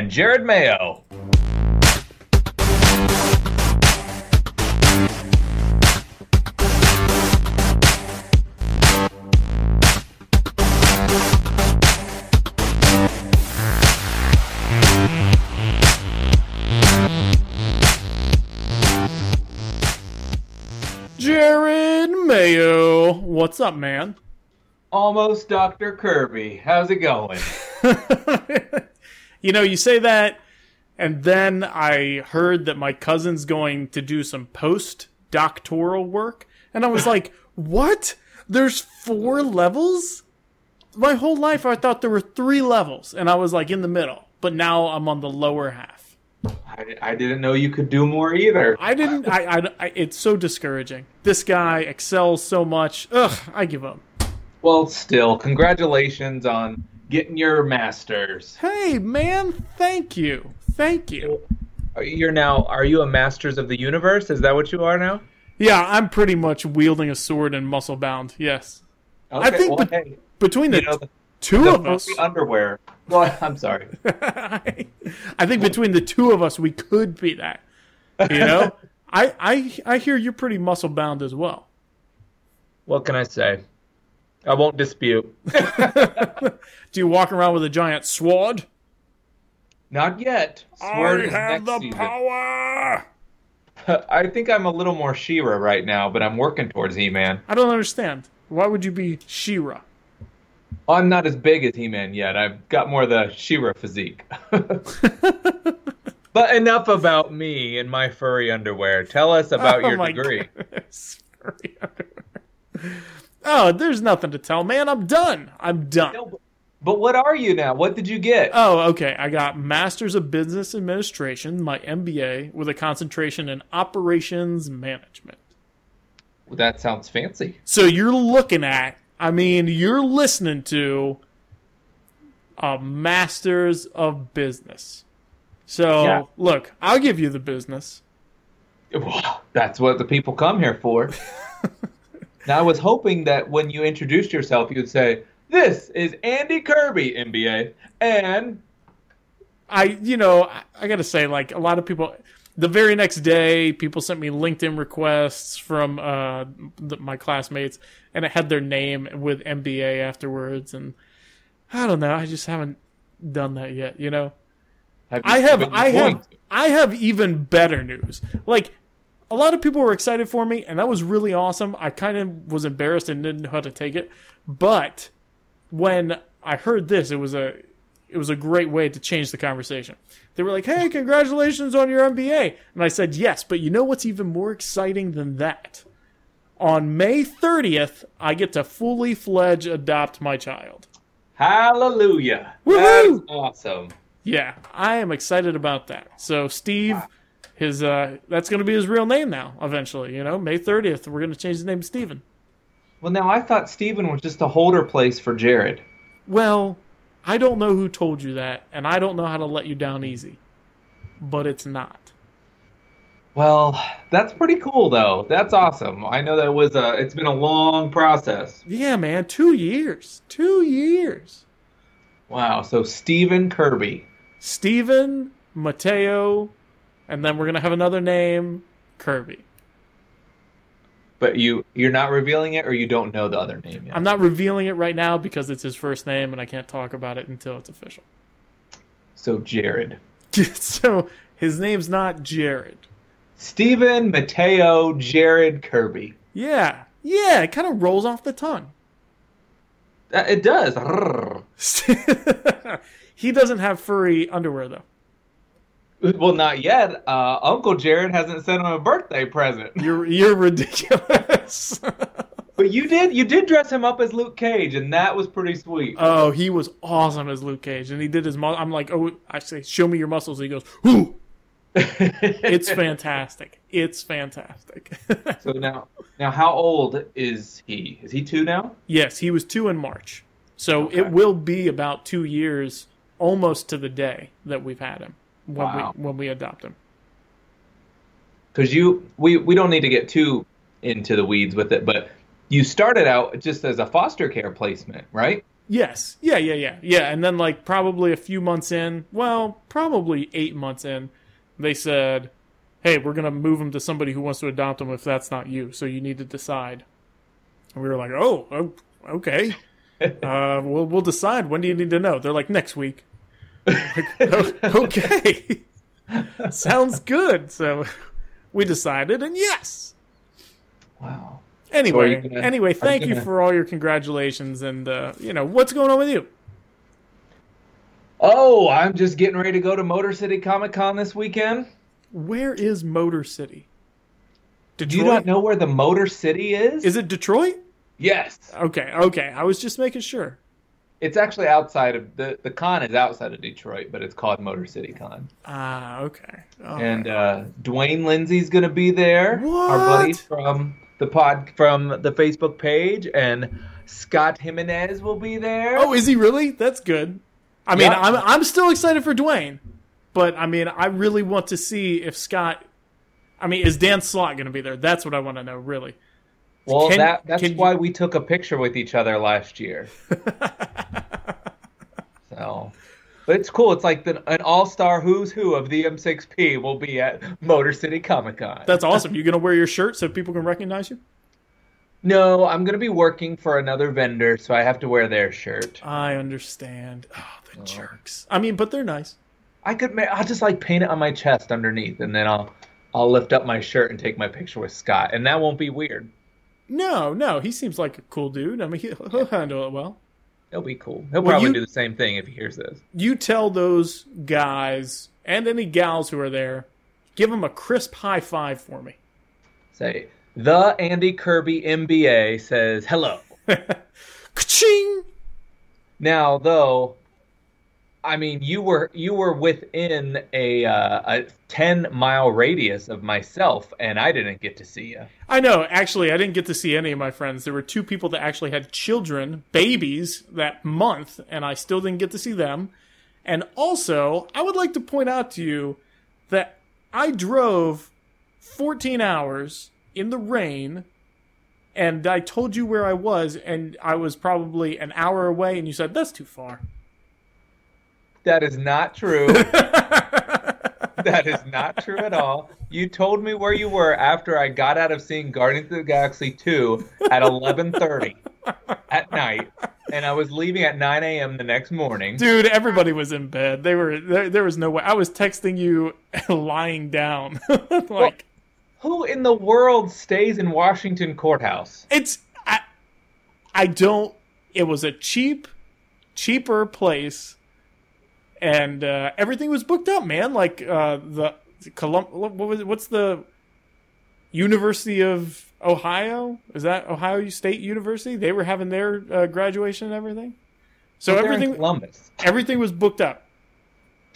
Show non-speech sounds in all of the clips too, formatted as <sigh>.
and Jared Mayo. Jared Mayo. What's up, man? Almost Dr. Kirby. How's it going? <laughs> you know, you say that, and then I heard that my cousin's going to do some post doctoral work, and I was like, <laughs> what? There's four levels? My whole life I thought there were three levels, and I was like in the middle, but now I'm on the lower half. I, I didn't know you could do more either. I didn't. I, I, I. It's so discouraging. This guy excels so much. Ugh. I give up. Well, still, congratulations on getting your masters. Hey, man. Thank you. Thank you. You're now. Are you a masters of the universe? Is that what you are now? Yeah, I'm pretty much wielding a sword and muscle bound. Yes. Okay, I think well, be- hey, between the, know, the, two the of us, underwear. Well, <laughs> I'm sorry. <laughs> I think between the two of us, we could be that. You know, <laughs> I, I, I hear you're pretty muscle bound as well. What can I say? I won't dispute. <laughs> Do you walk around with a giant sword? Not yet. Sword is next season. power. <laughs> I think I'm a little more She-Ra right now, but I'm working towards He-Man. I don't understand. Why would you be She-Ra? I'm not as big as He-Man yet. I've got more of the She-Ra physique. <laughs> but enough about me and my furry underwear. Tell us about Oh your my degree. goodness. Furry underwear. Oh, there's nothing to tell, man. I'm done. I'm done. No, but- what are you now? What did you get? Oh, okay. I got Masters of Business Administration, my MBA, with a concentration in operations management. that sounds fancy. So you're looking at, I mean, you're listening to a Masters of Business. So, Yeah. look, I'll give you the business. Well, That's what the people come here for. <laughs> now, I was hoping that when you introduced yourself, you'd say, "This is Andy Kirby, MBA," and I, you know, I, I got to say, like, a lot of people, the very next day, people sent me LinkedIn requests from uh, the, my classmates, and it had their name with MBA afterwards. And I don't know, I just haven't done that yet, you know? have you I have, I going have. I have even better news. Like, a lot of people were excited for me, and that was really awesome. I kind of was embarrassed and didn't know how to take it, but when I heard this, it was a, it was a great way to change the conversation. They were like, "Hey, congratulations on your MBA," and I said, "Yes, but you know what's even more exciting than that? On May 30th, I get to fully fledged adopt my child." Hallelujah! Woohoo! That's awesome. Yeah, I am excited about that. So Steve, his uh, that's going to be his real name now. Eventually, you know, May thirtieth, we're going to change his name to Steven. Well, now I thought Steven was just a holder place for Jared. Well, I don't know who told you that, and I don't know how to let you down easy, but it's not. Well, that's pretty cool, though. That's awesome. I know that was a. It's been a long process. Yeah, man, two years, two years. Wow. So Steven Kirby. Steven, Mateo, and then we're gonna have another name, Kirby. But you you're not revealing it, or you don't know the other name yet. I'm not revealing it right now because it's his first name, and I can't talk about it until it's official. So Jared. <laughs> so his name's not Jared. Stephen Mateo Jared Kirby. Yeah, yeah, it kind of rolls off the tongue. Uh, It does. <laughs> He doesn't have furry underwear though. Well, not yet. Uh, Uncle Jared hasn't sent him a birthday present. You're you're ridiculous. <laughs> But you did. You did dress him up as Luke Cage, and that was pretty sweet. oh, he was awesome as Luke Cage, and he did his. Mu- I'm like, oh, I say, show me your muscles. He goes, whoo. <laughs> It's fantastic. It's fantastic. <laughs> so now, now, how old is he? Is he two now? yes, he was two in March, so Okay. it will be about two years, almost to the day that we've had him when Wow. we when we adopt them. Because you, we, we don't need to get too into the weeds with it, but you started out just as a foster care placement, right? Yes. Yeah, yeah, yeah. Yeah, and then like probably a few months in, well, probably 8 months in, they said, "Hey, we're going to move them to somebody who wants to adopt them if that's not you. So you need to decide." And we were like, "Oh, oh okay. <laughs> uh, we'll we'll decide. When do you need to know?" They're like, "Next week." Like, <laughs> okay. Sounds good. So we decided and yes. Wow. Anyway, you gonna- anyway, thank you gonna- for all your congratulations and uh, you know, what's going on with you? Oh, I'm just getting ready to go to Motor City Comic Con this weekend. Where is Motor City? Do Detroit? you not know where the Motor City is? Is it Detroit? yes. Okay, okay. I was just making sure. It's actually outside of the the con is outside of Detroit, but it's called Motor City Con. Ah, okay. And uh, Dwayne Lindsay's gonna be there. What? Our buddy What? from the pod from the Facebook page, and Scott Jimenez will be there. oh, is he really? That's good. I mean, Yeah. I'm I'm still excited for Dwayne, but I mean, I really want to see if Scott. I mean, is Dan Slott going to be there? That's what I want to know, really. Well, can- that that's can you- why we took a picture with each other last year. <laughs> so, but it's cool. It's like the, an all-star who's who of the M6P will be at Motor City Comic Con. That's <laughs> awesome. You're going to wear your shirt so people can recognize you? No, I'm gonna be working for another vendor, so I have to wear their shirt. I understand. Ah, oh, the jerks. I mean, but they're nice. I could, I'll just like paint it on my chest underneath, and then I'll, I'll lift up my shirt and take my picture with Scott, and that won't be weird. No, no, he seems like a cool dude. I mean, he- he'll handle it well. It'll be cool. He'll Well, probably you- do the same thing if he hears this. You tell those guys and any gals who are there, give them a crisp high five for me. Say, the Andy Kirby MBA says hello. <laughs> Ka-ching! Now, though, I mean, you were you were within a uh, a ten mile radius of myself, and I didn't get to see you. I know. Actually, I didn't get to see any of my friends. There were two people that actually had children, babies, that month, and I still didn't get to see them. And also, I would like to point out to you that I drove 14 hours in the rain, and I told you where I was, and I was probably an hour away, and you said, that's too far. That is not true. <laughs> that is not true at all. You told me where you were after I got out of seeing Guardians of the Galaxy 2 at 11:30 at night, and I was leaving at 9 a.m. the next morning. Dude, everybody was in bed. They were there, there was no way. I was texting you <laughs> lying down. <laughs> like Who in the world stays in Washington Court House? it's I I don't it was a cheap cheaper place and uh, everything was booked up, man. Like uh, the Colum- what was it? What's the University of Ohio? Is that Ohio State University? They were having their uh, graduation and everything. So in everything Columbus. everything was booked up.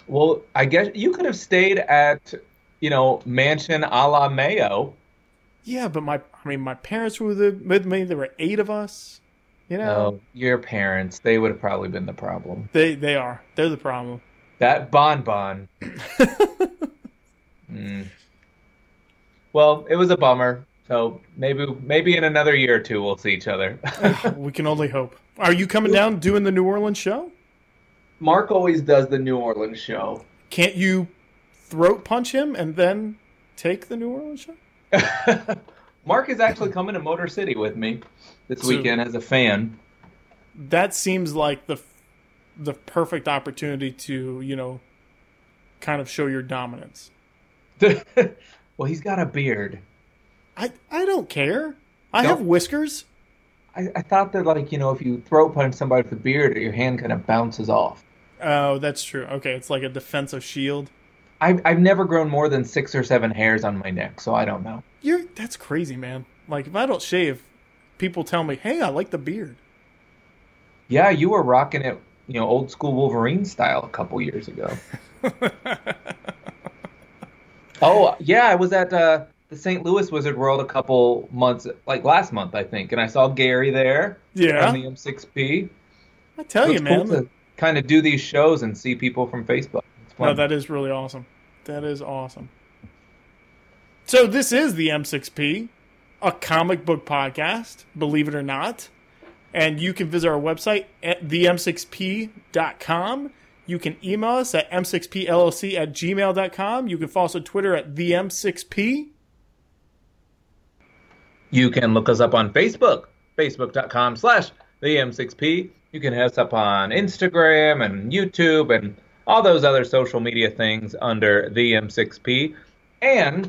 Well, I guess you could have stayed at, you know, Mansion a la Mayo. Yeah, but my I mean my parents were with me. There were eight of us. You know, Oh, your parents, they would have probably been the problem. they they are. They're the problem. That bonbon. <laughs> Mm. Well, it was a bummer. So maybe maybe in another year or two we'll see each other. <laughs> we can only hope. Are you coming down doing the New Orleans show? Mark always does the New Orleans show. Can't you throat punch him and then take the New Orleans show? <laughs> Mark is actually coming to Motor City with me this So- weekend as a fan. That seems like the the perfect opportunity to you know kind of show your dominance. <laughs> well, he's got a beard. I I don't care. I Don't- have whiskers. I, I thought that like you know if you throat punch somebody with a beard, your hand kind of bounces off. Oh, that's true. Okay, it's like a defensive shield. I've I've never grown more than six or seven hairs on my neck, so I don't know. You're that's crazy, man. Like if I don't shave, people tell me, "Hey, I like the beard." Yeah, you were rocking it, you know, old school Wolverine style a couple years ago. <laughs> oh yeah, I was at uh, the St. Louis Wizard World a couple months, like last month, I think, and I saw Gary there Yeah, on the M6P. I tell you, it's man. cool to kind of do these shows and see people from Facebook. No, that is really awesome. That is awesome. So this is the M6P, a comic book podcast, believe it or not. And you can visit our website at them6p.com. You can email us at m6pllc at gmail.com. You can follow us on Twitter at them6p. You can look us up on Facebook, facebook.com slash the M6P. You can hit us up on Instagram and YouTube and all those other social media things under the M6P. And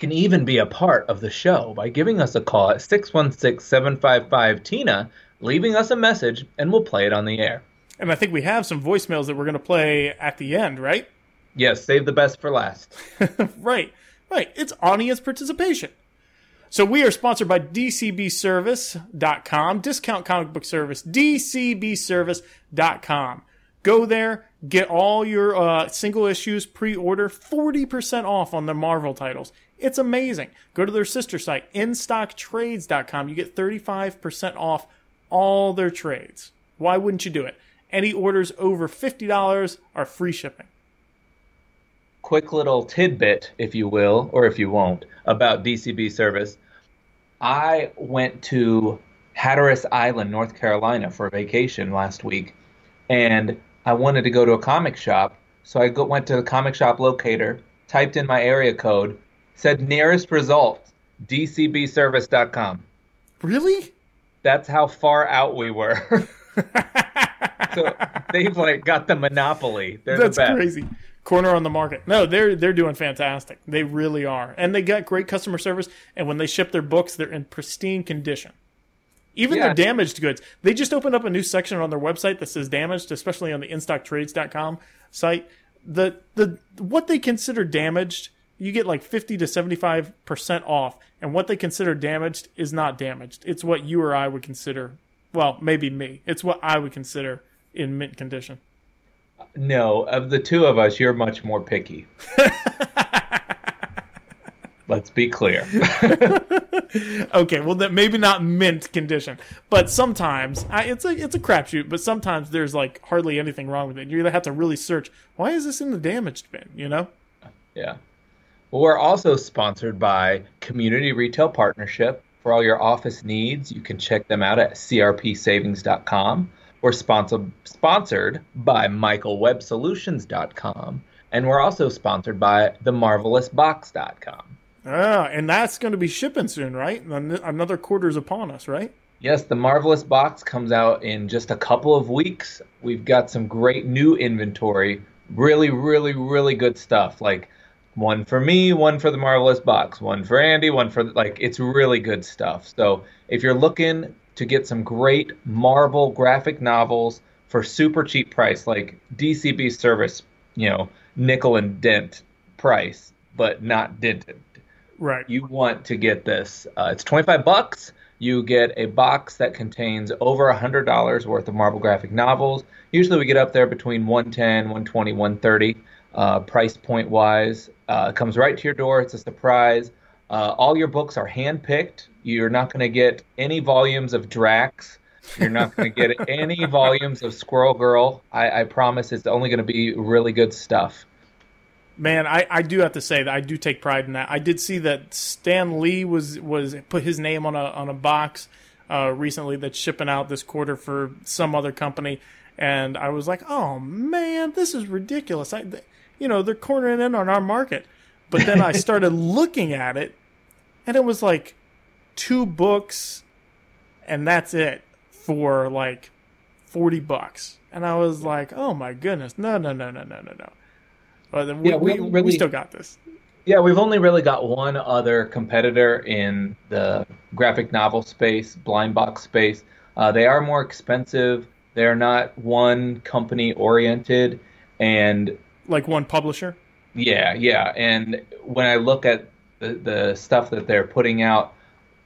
can even be a part of the show by giving us a call at 616 755 Tina, leaving us a message, and we'll play it on the air. And I think we have some voicemails that we're going to play at the end, right? Yes, save the best for last. <laughs> right, right. It's audience participation. So we are sponsored by DCBService.com, discount comic book service, DCBService.com. Go there, get all your uh, single issues pre-order, 40% off on the Marvel titles. It's amazing. Go to their sister site, InStockTrades.com. You get 35% off all their trades. Why wouldn't you do it? Any orders over $50 are free shipping. Quick little tidbit, if you will, or if you won't, about DCB service. I went to Hatteras Island, North Carolina for a vacation last week, and I wanted to go to a comic shop. So I went to the comic shop locator, typed in my area code, said nearest result, dcbservice.com. Really? That's how far out we were. <laughs> so they've like got the monopoly. They're That's the best. crazy. Corner on the market. No, they're they're doing fantastic. They really are, and they got great customer service. And when they ship their books, they're in pristine condition. Even Yeah. their damaged goods. They just opened up a new section on their website that says damaged, especially on the InStockTrades.com site. The the what they consider damaged, you get like fifty to seventy five percent off, and what they consider damaged is not damaged. It's what you or I would consider. Well, maybe me. It's what I would consider in mint condition. No, of the two of us, you're much more picky. <laughs> Let's be clear. <laughs> Okay, well, that maybe not mint condition, but sometimes I, it's a it's a crapshoot. But sometimes there's like hardly anything wrong with it. You either have to really search. Why is this in the damaged bin? You know? Yeah. Well, we're also sponsored by Community Retail Partnership. For all your office needs, you can check them out at crpsavings.com. We're sponsored sponsored by michaelwebsolutions.com. And we're also sponsored by themarvelousbox.com. Ah, and that's going to be shipping soon, right? An- Another quarter's upon us, right? Yes, the Marvelous Box comes out in just a couple of weeks. We've got some great new inventory. Really, really, really good stuff. Like one for me, one for the Marvelous Box, one for Andy, one for like it's really good stuff. So if you're looking to get some great Marvel graphic novels for super cheap price, like DCB service, you know, nickel and dent price, but not dented Right. you want to get this. Uh, it's 25 bucks. You get a box that contains over $100 worth of Marvel graphic novels. Usually we get up there between 110, 120, 130 uh, price point wise. Uh, it comes right to your door. It's a surprise. Uh, all your books are handpicked. You're not going to get any volumes of Drax. You're not going to get <laughs> any volumes of Squirrel Girl. I, I promise it's only going to be really good stuff. Man, I, I do have to say that I do take pride in that. I did see that Stan Lee was was put his name on a on a box uh, recently that's shipping out this quarter for some other company, and I was like, oh man, this is ridiculous. I, th- you know, they're cornering in on our market. But then I started <laughs> looking at it, and it was like two books, and that's it for like forty bucks. And I was like, oh my goodness, no, no, no, no, no, no, no. But we, Yeah, we we, we still got this. Yeah, we've only really got one other competitor in the graphic novel space, blind box space. Uh, they are more expensive. They're not one company oriented, and Like one publisher. yeah, yeah. And when I look at the, the stuff that they're putting out,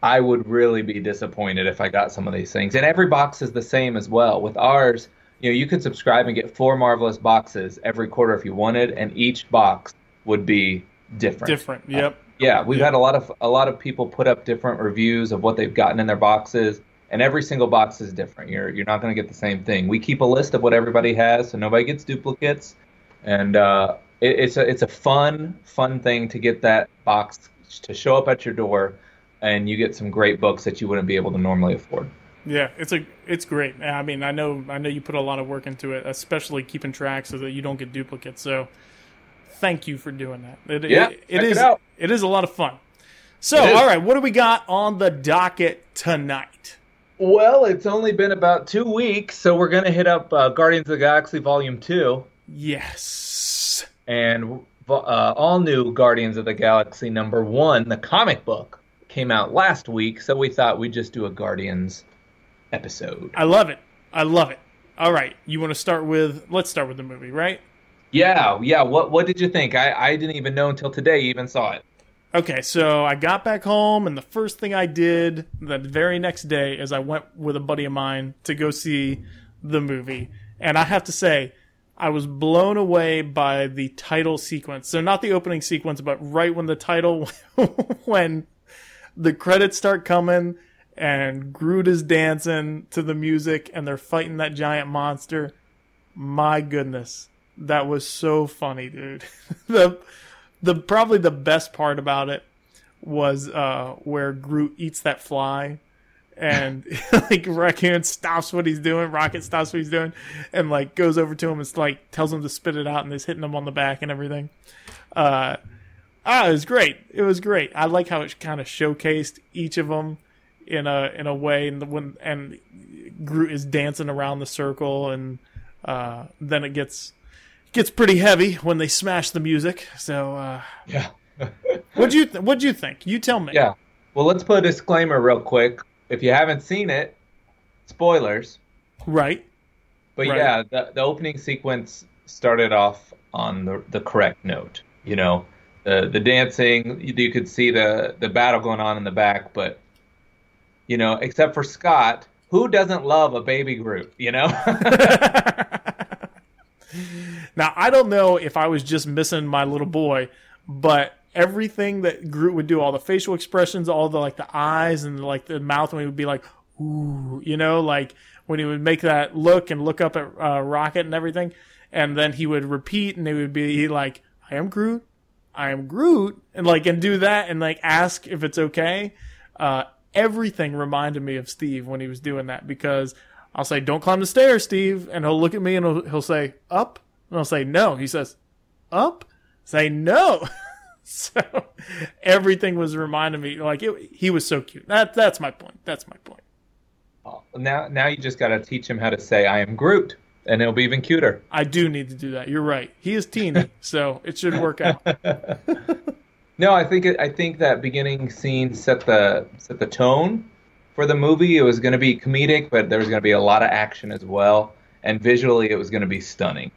I would really be disappointed if I got some of these things. And every box is the same as well. With ours, you know, you could subscribe and get four marvelous boxes every quarter if you wanted, and each box would be different. Different. Yep. Yeah, we've Yeah. had a lot of a lot of people put up different reviews of what they've gotten in their boxes, and every single box is different. You're you're not going to get the same thing. We keep a list of what everybody has, so nobody gets duplicates, and uh, it, it's a it's a fun fun thing to get that box to show up at your door, and you get some great books that you wouldn't be able to normally afford. Yeah, it's a it's great. I mean, I know I know you put a lot of work into it, especially keeping track so that you don't get duplicates. So, thank you for doing that. It, Yeah, it, it check it is out. it is a lot of fun. So, It is. all right, what do we got on the docket tonight? Well, it's only been about two weeks, so we're gonna hit up uh, Guardians of the Galaxy Volume Two Yes. and uh, all new Guardians of the Galaxy number one. The comic book came out last week, so we thought we'd just do a Guardians episode. I love it. I love it. All right, you want to start with let's start with the movie, right? Yeah, yeah. What what did you think? I I didn't even know until today you even saw it. Okay, so I got back home, and the first thing I did the very next day is I went with a buddy of mine to go see the movie. And I have to say, I was blown away by the title sequence. So, not the opening sequence, but right when the title, <laughs> when the credits start coming and Groot is dancing to the music and they're fighting that giant monster. My goodness, that was so funny, dude. <laughs> the the probably the best part about it was uh, where Groot eats that fly, and <laughs> like Raccoon stops what he's doing, Rocket stops what he's doing, and like goes over to him and like tells him to spit it out, and is hitting him on the back and everything. Uh, ah, it was great. It was great. I like how it kind of showcased each of them in a in a way, and the when and Groot is dancing around the circle, and uh, then it gets gets pretty heavy when they smash the music. So, uh, Yeah. <laughs> what'd you th- what'd you think? You tell me. Yeah. Well, let's put a disclaimer real quick. If you haven't seen it, spoilers. Right. But Right. yeah, the, the opening sequence started off on the, the correct note. You know, the the dancing, you, you could see the, the battle going on in the back, but, you know, except for Scott, who doesn't love a baby Groot? you know? <laughs> Now I don't know if I was just missing my little boy, but everything that Groot would do, all the facial expressions, all the like the eyes and like the mouth, when he would be like, "Ooh," you know, like when he would make that look and look up at uh, Rocket and everything, and then he would repeat and it would be like, "I am Groot, I am Groot," and like and do that and like ask if it's okay. Uh, everything reminded me of Steve when he was doing that because I'll say, "Don't climb the stairs, Steve," and he'll look at me and he'll, he'll say, "Up," and I'll say, "No." He says, "Up," say, "No." <laughs> <laughs> so everything was reminding me like it, he was so cute. That that's my point. That's my point. Oh, now now you just got to teach him how to say, I am Groot, and it'll be even cuter. I do need to do that. You're right. He is teeny, <laughs> so it should work out. <laughs> No, I think it, I think that beginning scene set the set the tone for the movie. It was going to be comedic, but there was going to be a lot of action as well, and visually it was going to be stunning.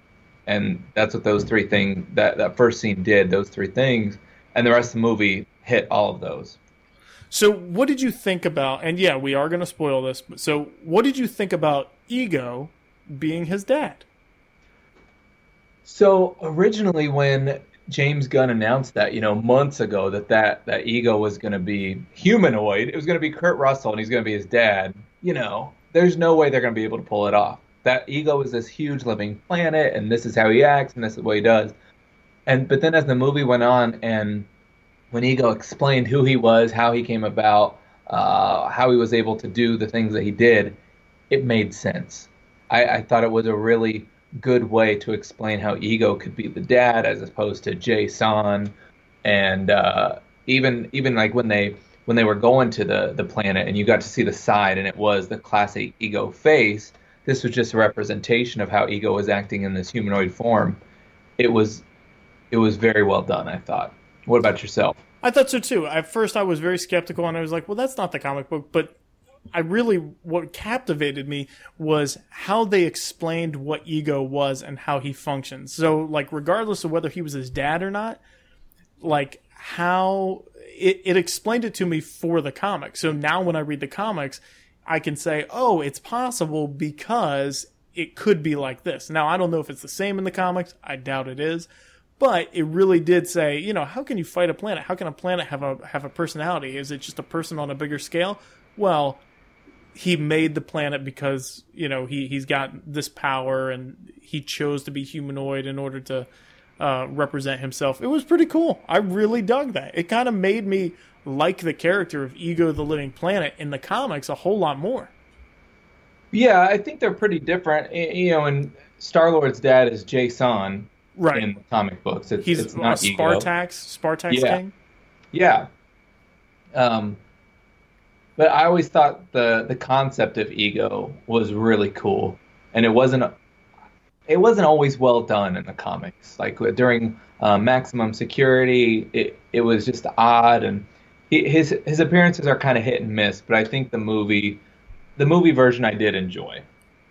And that's what those three things that that first scene did. Those three things, and the rest of the movie hit all of those. So, what did you think about? And yeah, we are going to spoil this. But so, what did you think about Ego being his dad? So originally, when James Gunn announced that, you know, months ago, that that, that ego was going to be humanoid, it was going to be Kurt Russell, and he's going to be his dad. You know, there's no way they're going to be able to pull it off. That ego is this huge living planet, and this is how he acts, and this is what he does. And but then as the movie went on, and when Ego explained who he was, how he came about, uh, how he was able to do the things that he did, it made sense. I, I thought it was a really good way to explain how Ego could be the dad as opposed to J'son, and uh, even even like when they when they were going to the the planet and you got to see the side and it was the classic Ego face. This was just a representation of how Ego was acting in this humanoid form. It was it was very well done. I thought. What about yourself? I thought so too. At first, I was very skeptical, and I was like, "Well, that's not the comic book." But I really, what captivated me was how they explained what Ego was and how he functions. So, like, regardless of whether he was his dad or not, like how it, it explained it to me for the comic. So now, when I read the comics, I can say, "Oh, it's possible because." It could be like this. Now, I don't know if it's the same in the comics. I doubt it is but it really did say, you know, how can you fight a planet? How can a planet have a have a personality? Is it just a person on a bigger scale? Well, he made the planet because you know he he's got this power and he chose to be humanoid in order to uh, represent himself. It was pretty cool. I really dug that. It kind of made me like the character of Ego the Living Planet in the comics a whole lot more. Yeah, I think they're pretty different. You know, and Star Lord's dad is J'son Right. in the comic books. It's, He's it's a not Ego. Spartax, Spartax Yeah. King. Yeah. Um, but I always thought the the concept of ego was really cool, and it wasn't it wasn't always well done in the comics. Like during uh, Maximum Security, it it was just odd, and he, his his appearances are kind of hit and miss. But I think the movie the movie version I did enjoy.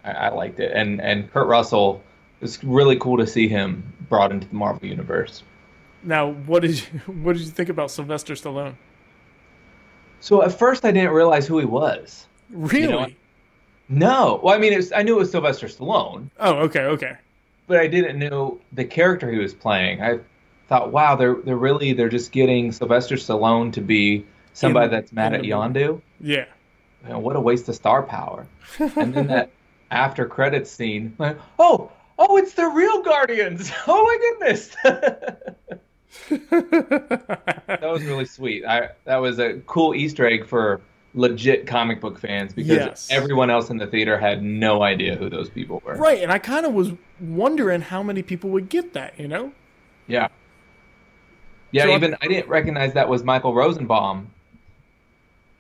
I, I liked it, and and Kurt Russell. It's really cool to see him brought into the Marvel universe. Now, what did you <laughs> what did you think about Sylvester Stallone? So at first I didn't realize who he was. Really? know? No. Well, I mean, was, I knew it was Sylvester Stallone, oh, okay, okay. but I didn't know the character he was playing. I thought, wow, they're they're really they're just getting Sylvester Stallone to be somebody In- that's mad at the Yondu. Yeah. You know, what a waste of star power. <laughs> and then that after credits scene, like, <laughs> oh, oh, it's the real Guardians. <laughs> Oh my goodness. that was really sweet. I that was a cool Easter egg for legit comic book fans because Yes. everyone else in the theater had no idea who those people were. right, and I kind of was wondering how many people would get that, you know? Yeah. Yeah, So I- even I didn't recognize that was Michael Rosenbaum.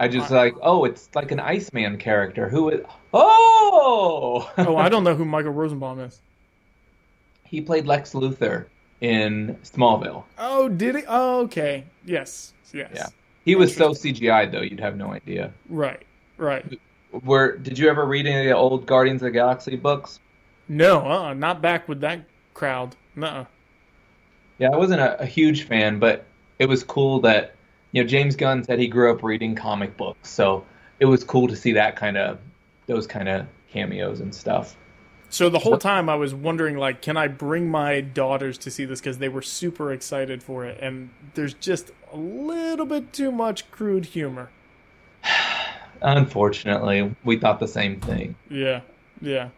I just like, oh, it's like an Iceman character. Who is? Oh, Oh, I don't <laughs> know who Michael Rosenbaum is. he played Lex Luthor in Smallville. Oh, did he? Oh, okay. Yes. Yes. Yeah. He was so CGI though, you'd have no idea. Right. Right. Were did you ever read any of the old Guardians of the Galaxy books? No, uh, not back with that crowd. No. Yeah, I wasn't a, a huge fan, but it was cool that you know James Gunn said he grew up reading comic books, so it was cool to see that kind of those kind of cameos and stuff. So the whole time I was wondering, like, can I bring my daughters to see this because they were super excited for it, and there's just a little bit too much crude humor. <sighs> Unfortunately, we thought the same thing. Yeah. Yeah.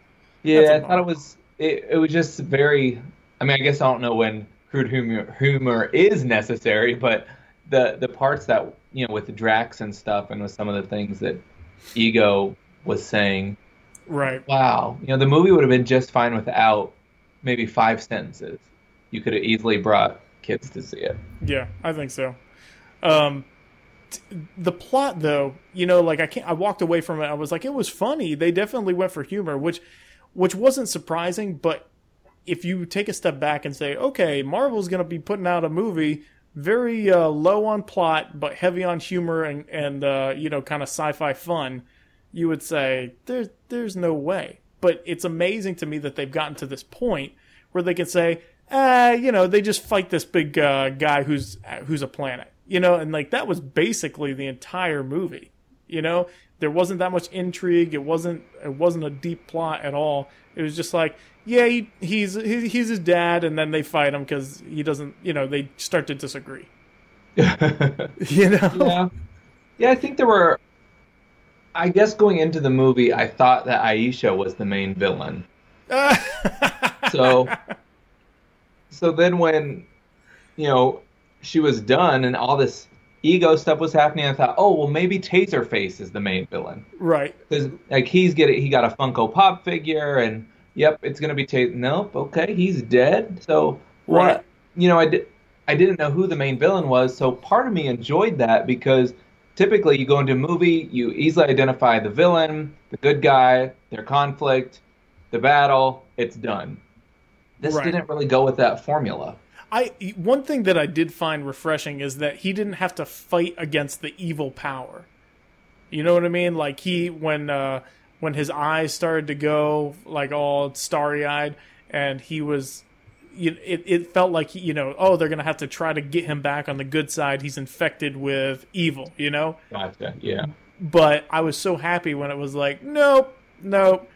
Yeah, I thought it was it, it was just very. I mean, I guess I don't know when crude humor humor is necessary, but the the parts that you know with the Drax and stuff, and with some of the things that Ego was saying, Right. wow, you know, the movie would have been just fine without maybe five sentences. You could have easily brought kids to see it. Yeah, I think so. Um, t- the plot, though, you know, like I can't. I walked away from it. I was like, it was funny. They definitely went for humor, which, which wasn't surprising. But if you take a step back and say, okay, Marvel's going to be putting out a movie very uh, low on plot but heavy on humor and and uh, you know, kind of sci-fi fun, you would say there's there's no way. But it's amazing to me that they've gotten to this point where they can say, uh, you know, they just fight this big uh, guy who's who's a planet, you know, and like that was basically the entire movie. You know, there wasn't that much intrigue. It wasn't it wasn't a deep plot at all. It was just like, yeah, he, he's he, he's his dad, and then they fight him because he doesn't, you know, they start to disagree. <laughs> You know, yeah, yeah. I think there were. I guess going into the movie, I thought that Ayesha was the main villain. <laughs> So, so then when, you know, she was done and all this ego stuff was happening, I thought, oh well, maybe Taserface is the main villain right? because like he's getting he got a Funko Pop figure and yep, it's gonna be Taser. Nope, okay, he's dead. So what? Right. You know, I did. I didn't know who the main villain was, so part of me enjoyed that because typically you go into a movie, you easily identify the villain, the good guy, their conflict, the battle, it's done. This Right. didn't really go with that formula. I one thing that I did find refreshing is that he didn't have to fight against the evil power. You know what I mean? Like he when uh when his eyes started to go like all starry eyed and he was it, it felt like you know oh they're gonna have to try to get him back on the good side he's infected with evil you know Gotcha. Yeah. but I was so happy when it was like, nope, nope.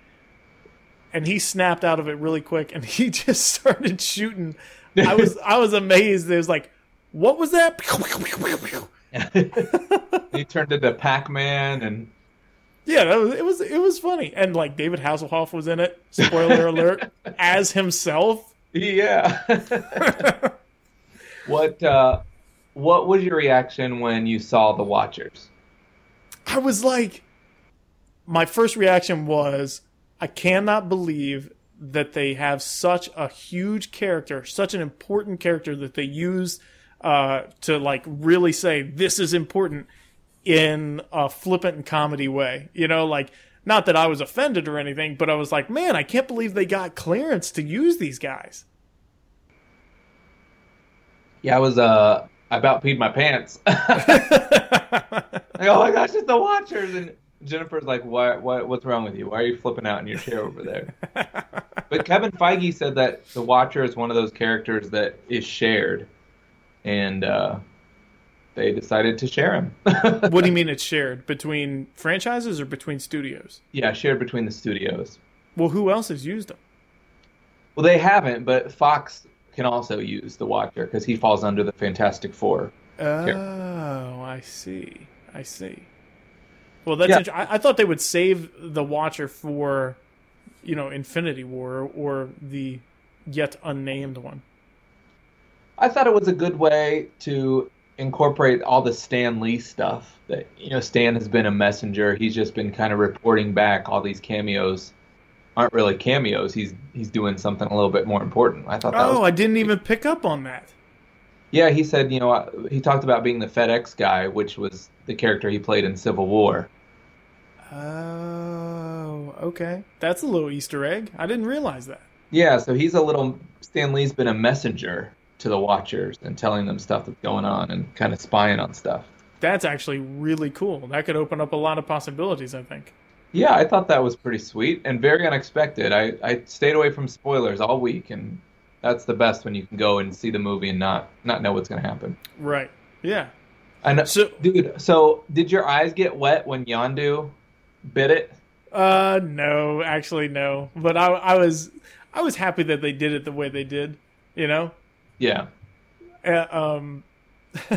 And he snapped out of it really quick and <laughs> he just started shooting. I was I was amazed. It was like, what was that? <laughs> <laughs> he turned into Pac-Man and Yeah, that was, it was it was funny. And like David Hasselhoff was in it, spoiler <laughs> alert, as himself. Yeah. <laughs> what uh what was your reaction when you saw the Watchers? I was like my first reaction was I cannot believe that they have such a huge character, such an important character that they use uh, to like really say this is important in a flippant and comedy way. You know, like not that I was offended or anything, but I was like, man, I can't believe they got clearance to use these guys. Yeah, I was uh I about peed my pants. <laughs> like, oh my gosh, it's the Watchers and Jennifer's like, what, what, what's wrong with you? Why are you flipping out in your chair over there? <laughs> but Kevin Feige said that the Watcher is one of those characters that is shared, and uh, they decided to share him. <laughs> what do you mean <laughs> it's shared between franchises or between studios? Yeah, shared between the studios. Well, who else has used them? Well, they haven't, but Fox can also use the Watcher because he falls under the Fantastic Four. Oh, here. I see. I see. Well, that's. Yeah. I, I, thought they would save the Watcher for, you know, Infinity War or the yet unnamed one. I thought it was a good way to incorporate all the Stan Lee stuff. That you know, Stan has been a messenger. He's just been kind of reporting back all these cameos aren't really cameos. He's he's doing something a little bit more important. I thought. oh, I didn't even pick up on that. Yeah, he said, you know, uh, he talked about being the FedEx guy, which was the character he played in Civil War. Oh, okay. That's a little Easter egg. I didn't realize that. Yeah, so he's a little. Stan Lee's been a messenger to the Watchers and telling them stuff that's going on and kind of spying on stuff. That's actually really cool. That could open up a lot of possibilities, I think. Yeah, I thought that was pretty sweet and very unexpected. I, I stayed away from spoilers all week, and that's the best when you can go and see the movie and not not know what's going to happen. Right. Yeah. And so, dude, so did your eyes get wet when Yondu bit it? Uh, no, actually, no. But I, I was, I was happy that they did it the way they did. You know. Yeah. Uh, um,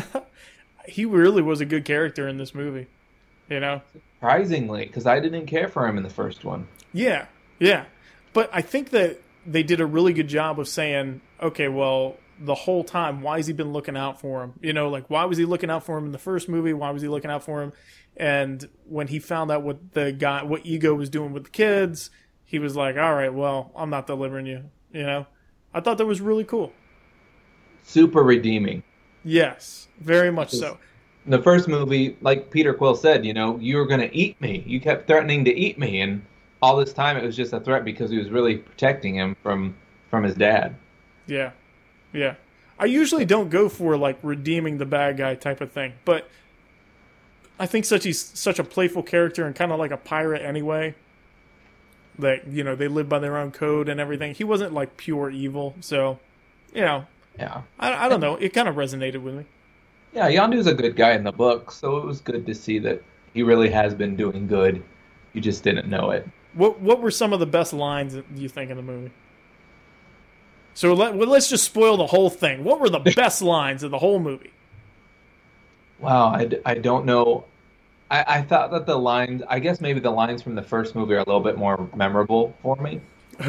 <laughs> he really was a good character in this movie. You know surprisingly, because I didn't care for him in the first one. Yeah, yeah, but I think that they did a really good job of saying, okay, well, the whole time, why has he been looking out for him? You know, like why was he looking out for him in the first movie? Why was he looking out for him? And when he found out what the guy, what Ego was doing with the kids, he was like, all right, well, I'm not delivering you. You know, I thought that was really cool. Super redeeming. Yes, very much so In the first movie, like Peter Quill said, you know, you were going to eat me. You kept threatening to eat me, and all this time it was just a threat because he was really protecting him from from his dad. Yeah, yeah. I usually don't go for like redeeming the bad guy type of thing, but I think such he's such a playful character and kind of like a pirate anyway. That you know they live by their own code and everything. He wasn't like pure evil, so you know. Yeah. I, I don't know. It kind of resonated with me. Yeah, Yondu's a good guy in the book, so it was good to see that he really has been doing good. You just didn't know it. What What were some of the best lines you think in the movie? So let, well, let's just spoil the whole thing. What were the <laughs> best lines of the whole movie? Wow, I, I don't know. I, I thought that the lines, I guess maybe the lines from the first movie are a little bit more memorable for me. <laughs>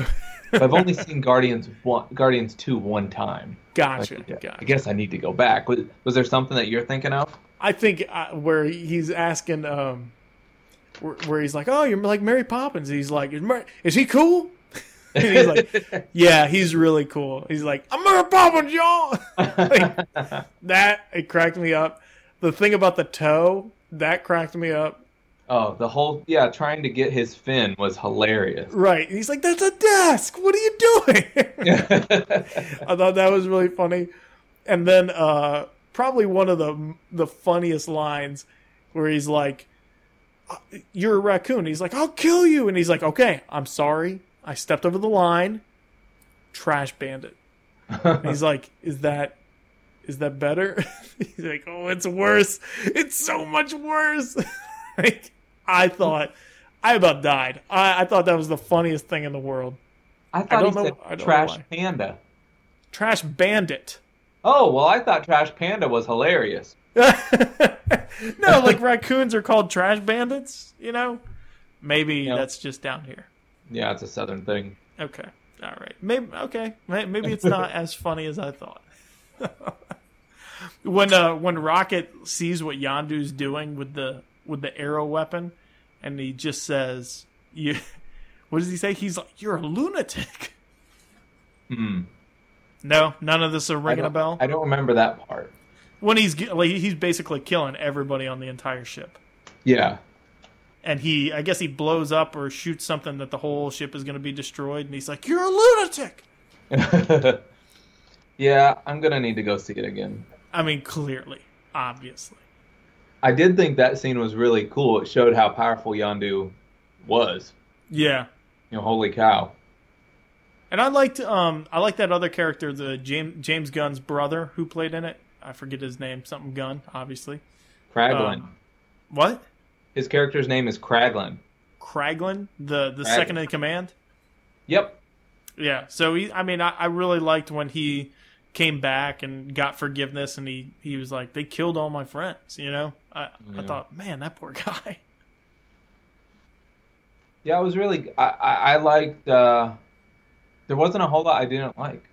I've only seen Guardians one, Guardians two one time. Gotcha, like, gotcha. I guess I need to go back. Was, was there something that you're thinking of? I think uh, where he's asking, um, where, where, he's like, "Oh, you're like Mary Poppins." He's like, "Is, Mary, is he cool?" <laughs> he's like, <laughs> "Yeah, he's really cool." He's like, "I'm Mary Poppins, y'all." <laughs> like, that it cracked me up. The thing about the toe that cracked me up. Oh, the whole yeah, trying to get his fin was hilarious. Right. He's like, "That's a desk. What are you doing?" <laughs> I thought that was really funny. And then uh probably one of the the funniest lines where he's like, uh, "You're a raccoon." He's like, "I'll kill you." And he's like, "Okay, I'm sorry. I stepped over the line. Trash bandit." and he's like, "Is that is that better?" <laughs> he's like, "Oh, it's worse. It's so much worse." <laughs> like I thought I about died. I, I thought that was the funniest thing in the world. I thought I he know, said Trash Panda. Trash Bandit. Oh well, I thought Trash Panda was hilarious. <laughs> no, like raccoons are called trash bandits. You know, maybe that's just down here. Yeah, it's a southern thing. Okay, all right. Maybe okay. Maybe it's not <laughs> as funny as I thought. <laughs> when uh, when Rocket sees what Yondu's doing with the with the arrow weapon, and he just says, "You." <laughs> What does he say? He's like, "You're a lunatic." Hmm. No, none of this are I ringing a bell. I don't remember that part. When he's like, he's basically killing everybody on the entire ship, Yeah. and he, I guess, he blows up or shoots something that the whole ship is going to be destroyed, and he's like, "You're a lunatic." <laughs> yeah, I'm gonna need to go see it again. I mean, clearly, obviously. I did think that scene was really cool. It showed how powerful Yondu was. Yeah, You know, holy cow. and I liked, um, I like that other character, the James James Gunn's brother who played in it. I forget his name, something Gunn, obviously. Kraglin. Um, What? His character's name is Kraglin. Kraglin, the the Kraglin. second in command. Yep. Yeah. So he, I mean, I, I really liked when he came back and got forgiveness, and he he was like, they killed all my friends. You know, I I thought, man, that poor <laughs> guy. Yeah, I was really. I, I, I liked. Uh, there wasn't a whole lot I didn't like.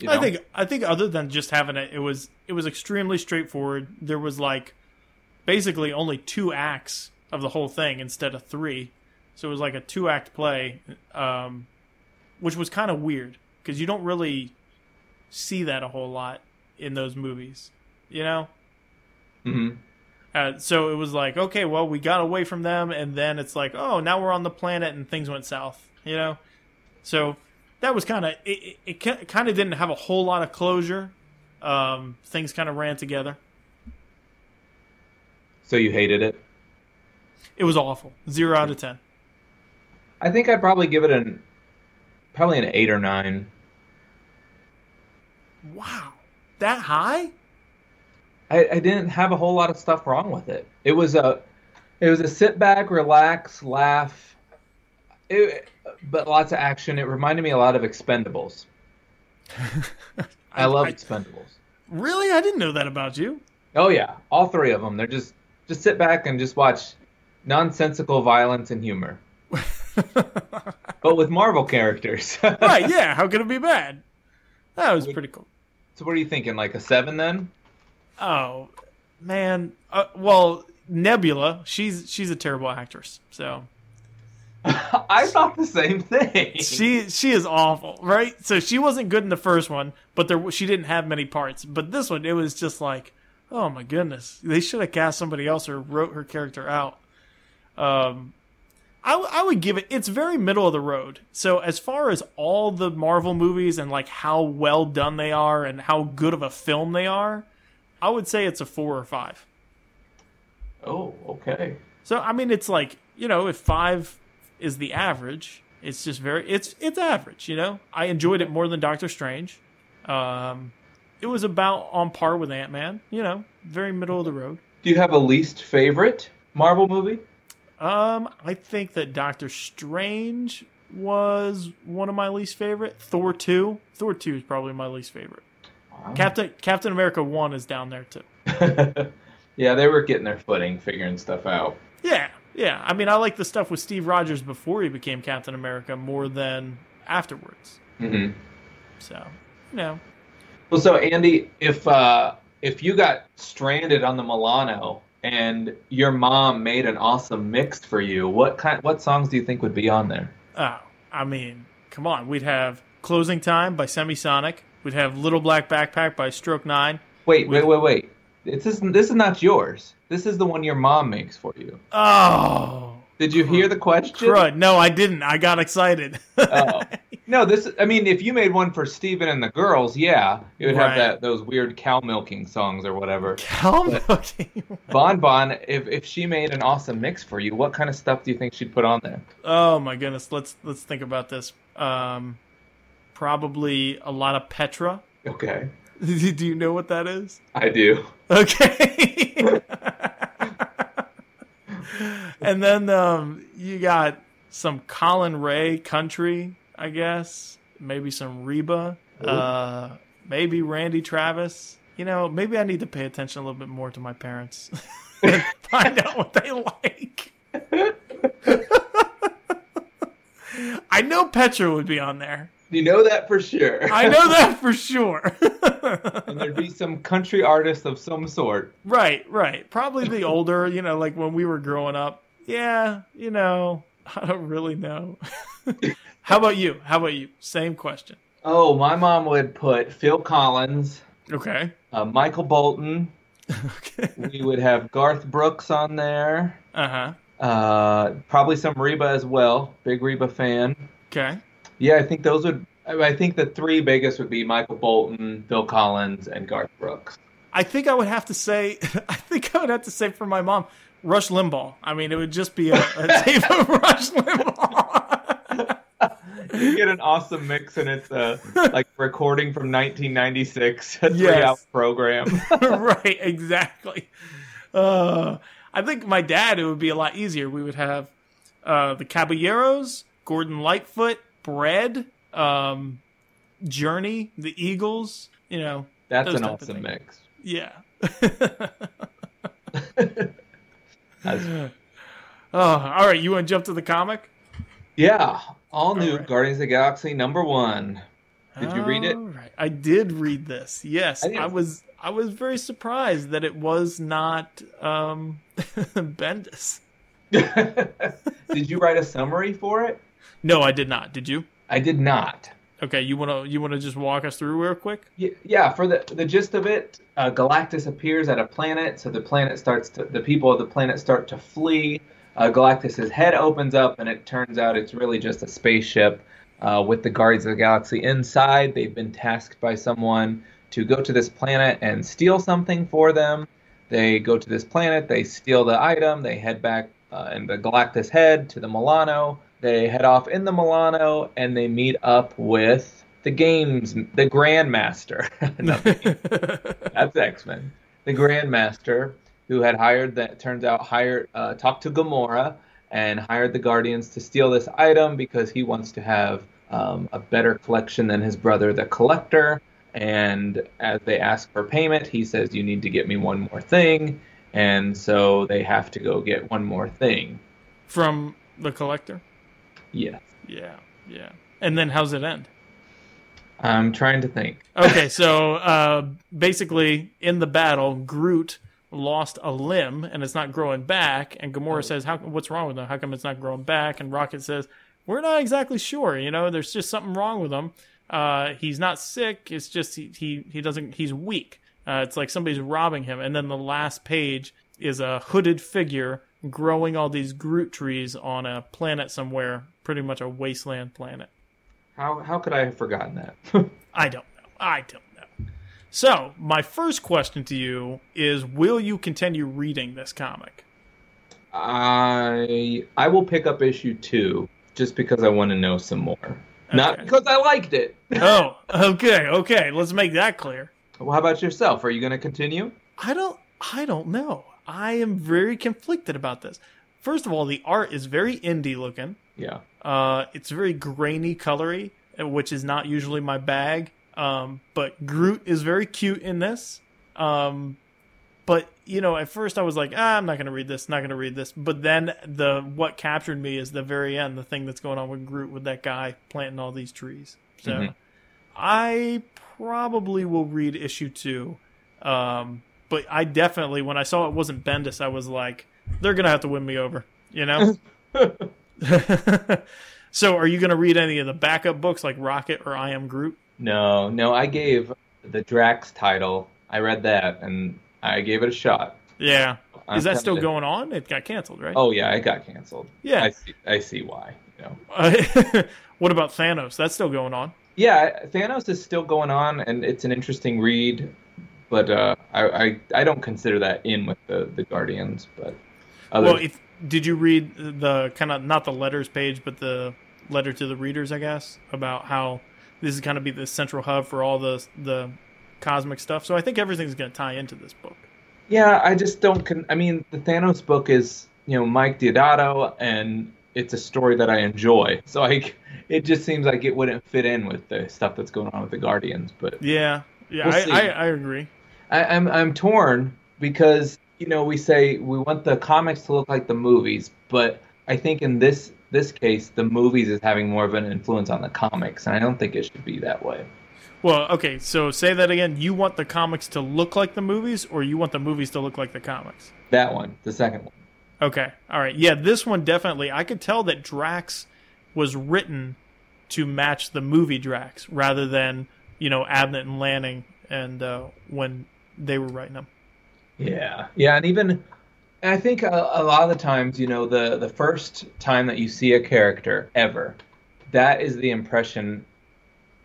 You I think I think other than just having it, it was it was extremely straightforward. There was like basically only two acts of the whole thing instead of three, so it was like a two act play, um, which was kind of weird because you don't really see that a whole lot in those movies, you know. Mhm. Uh, so it was like, okay, well, we got away from them, and then it's like, oh, now we're on the planet, and things went south, you know. So that was kind of it. It, it kind of didn't have a whole lot of closure. Um, things kind of ran together. So you hated it? It was awful. Zero out of ten. I think I'd probably give it an probably an eight or nine. Wow, that high? I, I didn't have a whole lot of stuff wrong with it. It was a it was a sit back, relax, laugh. It, but lots of action. It reminded me a lot of Expendables. <laughs> I love Expendables. Really, I didn't know that about you. Oh yeah, all three of them. They're just just sit back and just watch nonsensical violence and humor, <laughs> but with Marvel characters. <laughs> right? Yeah. How could it be bad? That was pretty cool. So what are you thinking? Like a seven then? Oh man. Uh, well, Nebula, she's she's a terrible actress. So <laughs> I thought the same thing. she she is awful, right? So she wasn't good in the first one, but there she didn't have many parts. But this one, it was just like, oh my goodness, they should have cast somebody else or wrote her character out. Um, I w- I would give it. It's very middle of the road. So as far as all the Marvel movies and like how well done they are and how good of a film they are, I would say it's a four or five. Oh, okay. So I mean, it's like you know, if five is the average, it's just very it's it's average. You know, I enjoyed it more than Doctor Strange. Um, it was about on par with Ant Man. You know, very middle of the road. Do you have a least favorite Marvel movie? Um, I think that Doctor Strange was one of my least favorite. Thor two, Thor two is probably my least favorite. Captain Captain America one is down there too. <laughs> yeah, they were getting their footing, figuring stuff out. Yeah, yeah. I mean, I like the stuff with Steve Rogers before he became Captain America more than afterwards. hmm So, you know, Well, so Andy, if uh, if you got stranded on the Milano and your mom made an awesome mix for you, what kind, what songs do you think would be on there? oh, I mean, come on. We'd have Closing Time by Semisonic. We'd have Little Black Backpack by Stroke Nine. Wait, wait, wait, wait. This is this is not yours. This is the one your mom makes for you. Oh, Did you hear the question? crud. No, I didn't. I got excited. Oh. <laughs> No, this. I mean, if you made one for Steven and the girls, yeah, it would Right. have that those weird cow milking songs or whatever. Cow milking. <laughs> Bon Bon, if if she made an awesome mix for you, what kind of stuff do you think she'd put on there? oh my goodness. Let's let's think about this. Um, probably a lot of Petra. Okay, <laughs> Do you know what that is? I do. Okay. And then um, you got some Collin Raye country, I guess. Maybe some Reba. Uh, maybe Randy Travis. You know, maybe I need to pay attention a little bit more to my parents <laughs> and find out what they like. <laughs> I know Petra would be on there. You know that for sure. I know that for sure. <laughs> and there'd be some country artist of some sort. Right, right. Probably the older, you know, like when we were growing up, yeah, you know, <laughs> I don't really know. <laughs> How about you? How about you? Same question. Oh, my mom would put Phil Collins, Okay. uh, Michael Bolton. <laughs> Okay. We would have Garth Brooks on there. Uh huh. Uh, probably some Reba as well. Big Reba fan. Okay. Yeah, I think those would. I I think the three biggest would be Michael Bolton, Phil Collins, and Garth Brooks. I think I would have to say. I think I would have to say for my mom, Rush Limbaugh. I mean, it would just be a, a tape of Rush Limbaugh. You get an awesome mix, and it's a like recording from 1996, a Yes. three-hour program. <laughs> right. Exactly. Uh, I think my dad. It would be a lot easier. We would have uh, the Caballeros, Gordon Lightfoot, Bread, um, Journey, the Eagles. You know. That's an awesome mix. Yeah. <laughs> <laughs> Oh, all right. You want to jump to the comic? yeah, all new right. Guardians of the Galaxy number one. Did you read it? All right. I did read this. Yes, I I, was. I was very surprised that it was not um, <laughs> Bendis. <laughs> did you write a summary for it? No, I did not. Did you? I did not. Okay, you want to you want to just walk us through real quick? Yeah, for the the gist of it, uh, Galactus appears at a planet, so the planet starts to the people of the planet start to flee. Uh, Galactus's head opens up, and it turns out it's really just a spaceship uh, with the Guardians of the Galaxy inside. They've been tasked by someone to go to this planet and steal something for them. They go to this planet, they steal the item, they head back uh, in the Galactus head to the Milano. They head off in the Milano, and they meet up with the games, the Grandmaster. Not the Game- That's X Men. The Grandmaster, who had hired that turns out hired uh, talked to Gamora and hired the Guardians to steal this item because he wants to have um, a better collection than his brother, the Collector. And as they ask for payment, he says, "You need to get me one more thing." And so they have to go get one more thing. From the collector. Yes, Yeah, yeah. And then how's it end? I'm trying to think. <laughs> Okay, so uh, basically, in the battle, Groot lost a limb and it's not growing back. And Gamora says, "How? What's wrong with him? How come it's not growing back?" And Rocket says, "We're not exactly sure. You know, there's just something wrong with him. Uh, he's not sick. It's just he he, he doesn't. He's weak. Uh, it's like somebody's robbing him." And then the last page is a hooded figure growing all these Groot trees on a planet somewhere, pretty much a wasteland planet. How how could I have forgotten that? <laughs> I don't know. I don't know. So, my first question to you is Will you continue reading this comic? I I will pick up issue two just because I want to know some more. Not because I liked it. <laughs> Oh, okay, okay. Let's make that clear. Well, how about yourself? Are you going to continue? I don't I don't know. I am very conflicted about this. First of all, the art is very indie looking. Yeah. Uh, it's very grainy, colory, uh, which is not usually my bag. Um, but Groot is very cute in this. Um, but you know, at first I was like, ah, I'm not going to read this, not going to read this. But then the what captured me is the very end, the thing that's going on with Groot with that guy planting all these trees. So Mhm. I probably will read issue two. Um, but I definitely, when I saw it wasn't Bendis, I was like, they're gonna have to win me over, you know. <laughs> <laughs> so, are you gonna read any of the backup books like Rocket or I Am Groot? No, no. I gave the Drax title. I read that and I gave it a shot. Yeah, I'm is that still tempted. going on? It got canceled, right? Oh yeah, it got canceled. Yeah. I see. I see why. You know. Uh, <laughs> what about Thanos? That's still going on. Yeah, Thanos is still going on, and it's an interesting read, but uh, I, I I don't consider that in with the the Guardians. But other, Well, if did you read the kind of not the letters page, but the letter to the readers, I guess, about how this is kind of be the central hub for all the the cosmic stuff. So I think everything's going to tie into this book. Yeah, I just don't. Con- I mean, the Thanos book is you know Mike Deodato, and it's a story that I enjoy. So like, it just seems like it wouldn't fit in with the stuff that's going on with the Guardians. But Yeah, yeah, We'll I. I I agree. I, I'm I'm torn because you know we say we want the comics to look like the movies, but I think in this this case the movies is having more of an influence on the comics, and I don't think it should be that way. Well, okay, so say that again. You want the comics to look like the movies, or you want the movies to look like the comics? That one, the second one. Okay. All right. Yeah, this one definitely. I could tell that Drax was written to match the movie Drax rather than you know Abnett and Lanning and uh, when they were writing them. Yeah, yeah, and even I think a, a lot of the times, you know, the the first time that you see a character ever, that is the impression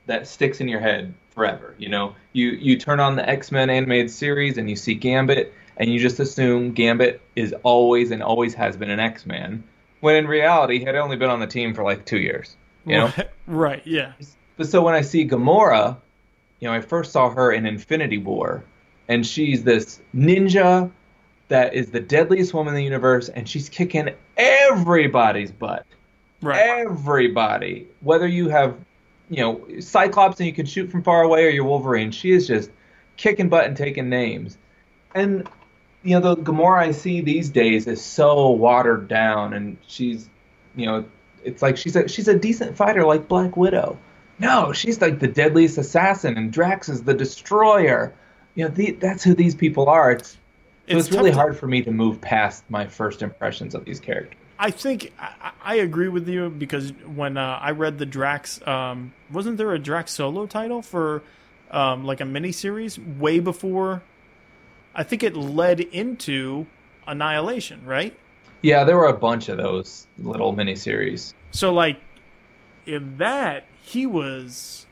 that sticks in your head forever. You know, you you turn on the X Men animated series and you see Gambit, and you just assume Gambit is always and always has been an X Man, when in reality he had only been on the team for like two years. You know, <laughs> right? Yeah. But so when I see Gamora, you know, I first saw her in Infinity War, and she's this ninja that is the deadliest woman in the universe, and she's kicking everybody's butt. Right. Everybody, whether you have, you know, Cyclops and you can shoot from far away, or you're Wolverine, she is just kicking butt and taking names. And you know, the Gamora I see these days is so watered down, and she's, you know, it's like she's a she's a decent fighter like Black Widow. No, she's like the deadliest assassin, and Drax is the destroyer. You know, the, that's who these people are. It's so it's, It's really to- hard for me to move past my first impressions of these characters. I think I, I agree with you because when uh, I read the Drax, um, wasn't there a Drax solo title for um, like a miniseries way before? I think it led into Annihilation, right? Yeah, there were a bunch of those little miniseries. So like in that he was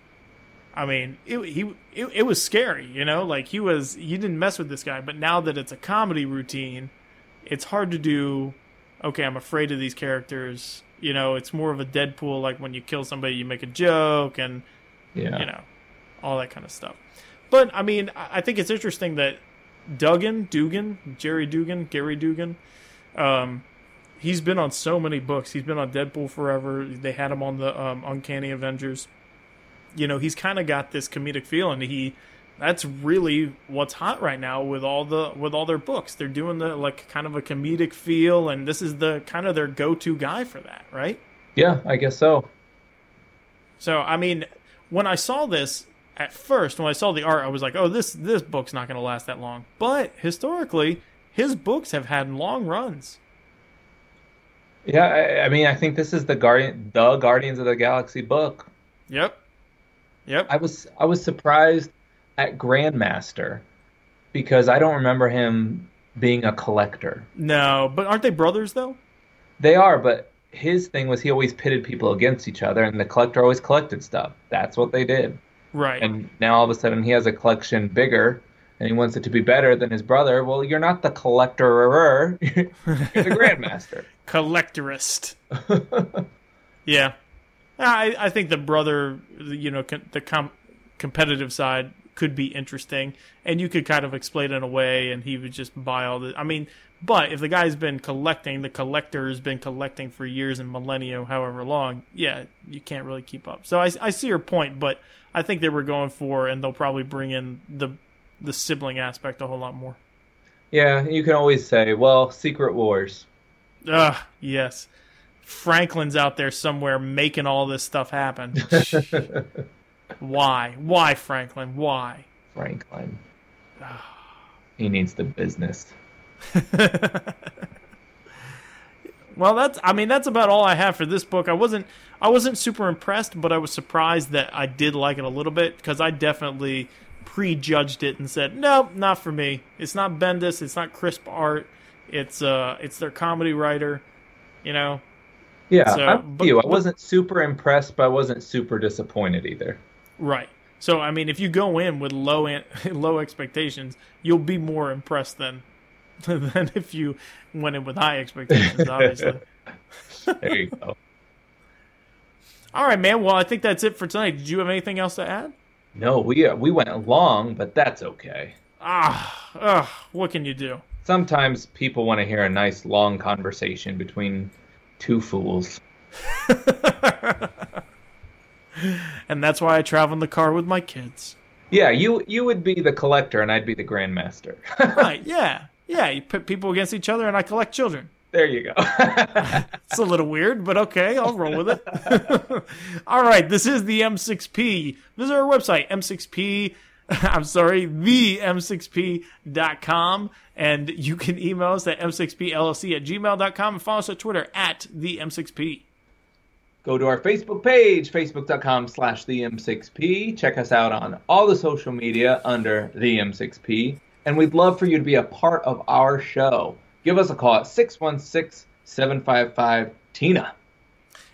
I mean, it he it, it was scary, you know? Like he was you didn't mess with this guy, but now that it's a comedy routine, it's hard to do okay, I'm afraid of these characters. You know, it's more of a Deadpool like when you kill somebody you make a joke and Yeah. you know, all that kind of stuff. But I mean, I I think it's interesting that Duggan, Dugan, Jerry Dugan, Gary Dugan, um, he's been on so many books. He's been on Deadpool forever. They had him on the um, Uncanny Avengers. You know, he's kind of got this comedic feel, and he that's really what's hot right now with all the with all their books. They're doing the like kind of a comedic feel, and this is the kind of their go to guy for that, right? Yeah, I guess so. So I mean, when I saw this at first, when I saw the art, I was like, "Oh, this this book's not going to last that long." But historically, his books have had long runs. Yeah, I, I mean, I think this is the Guardian, the Guardians of the Galaxy book. Yep. Yep. I was I was surprised at Grandmaster because I don't remember him being a collector. no, but aren't they brothers though? They are, but his thing was he always pitted people against each other, and the collector always collected stuff. That's what they did. Right. And now all of a sudden he has a collection bigger, and he wants it to be better than his brother. Well, you're not the collector, you're the <laughs> Grandmaster. Collectorist. <laughs> yeah. I I think the brother, you know, con- the com- competitive side could be interesting, and you could kind of explain it away, and he would just buy all the. I mean, but if the guy's been collecting, the collector has been collecting for years and millennia, however long, yeah, you can't really keep up. So I, I see your point, but I think they were going for, and they'll probably bring in the the sibling aspect a whole lot more. Yeah, you can always say, well, Secret Wars. Ugh, yes. Franklin's out there somewhere making all this stuff happen. <laughs> Why? Why, Franklin? Why? Franklin. He needs the business. <laughs> Well, that's I mean that's about all I have for this book. I wasn't I wasn't super impressed, but I was surprised that I did like it a little bit because I definitely prejudged it and said, "Nope, not for me. It's not Bendis, it's not crisp art. It's uh it's their comedy writer, you know. Yeah, So, I'm but- you. I wasn't super impressed, but I wasn't super disappointed either. Right. So I mean, if you go in with low an- <laughs> low expectations, you'll be more impressed than <laughs> than if you went in with high expectations. <laughs> Obviously. There you go. All right, man. Well, I think that's it for tonight. Did you have anything else to add? No, we uh, we went long, but that's okay. Ah, ugh, what can you do? Sometimes people want to hear a nice long conversation between two fools. <laughs> And that's why I travel in the car with my kids. Yeah, you you would be the collector and I'd be the grandmaster. <laughs> Right? Yeah, yeah. You put people against each other, and I collect children. There you go. <laughs> It's a little weird, but okay, I'll roll with it. <laughs> All right, this is the M6P. Visit our website, M6P. <laughs> I'm sorry, the M6P.com. And you can email us at M6PLLC at gmail.com and follow us on Twitter at the M6P. Go to our Facebook page, facebook.com slash the M6P. Check us out on all the social media under the M6P. And we'd love for you to be a part of our show. Give us a call at 616 755 TINA.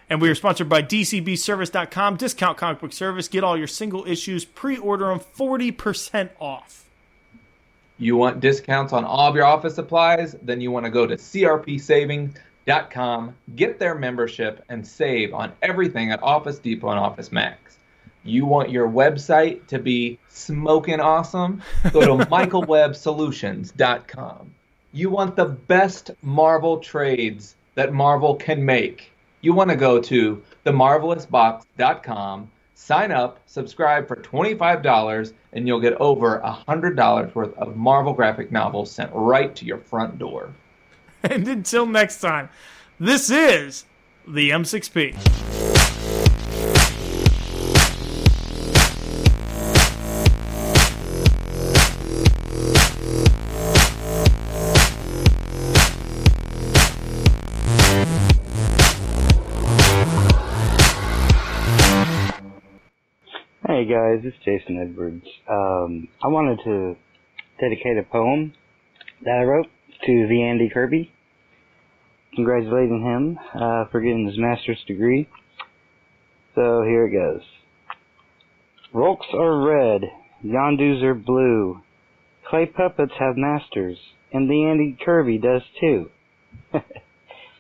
And we are sponsored by DCBService.com, discount comic book service. Get all your single issues, pre order them 40% off. You want discounts on all of your office supplies? Then you want to go to crpsaving.com, get their membership, and save on everything at Office Depot and Office Max. You want your website to be smoking awesome? Go to <laughs> michaelwebsolutions.com. You want the best Marvel trades that Marvel can make? You want to go to themarvelousbox.com, sign up, subscribe for $25, and you'll get over $100 worth of Marvel graphic novels sent right to your front door. <laughs> And until next time, this is the M6P. Guys, it's Jason Edwards. Um, I wanted to dedicate a poem that I wrote to the Andy Kirby, congratulating him uh, for getting his master's degree. So here it goes. Rolks are red, Yondus are blue. Clay puppets have masters, and the Andy Kirby does too. <laughs>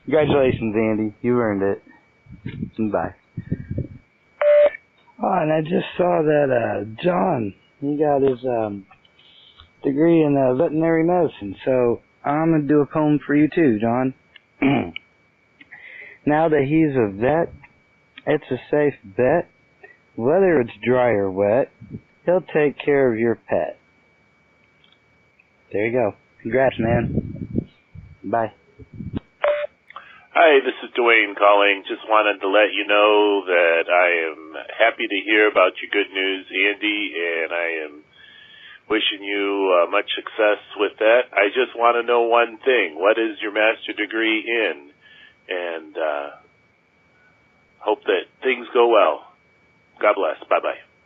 Congratulations, Andy. You earned it. Bye. Oh, and I just saw that uh John, he got his um degree in uh, veterinary medicine. So I'm gonna do a poem for you too, John. <clears throat> now that he's a vet, it's a safe bet. Whether it's dry or wet, he'll take care of your pet. There you go. Congrats, man. Bye. Hi, this is Dwayne calling. Just wanted to let you know that I am happy to hear about your good news, Andy, and I am wishing you uh, much success with that. I just want to know one thing. What is your master degree in? And uh, hope that things go well. God bless. Bye bye.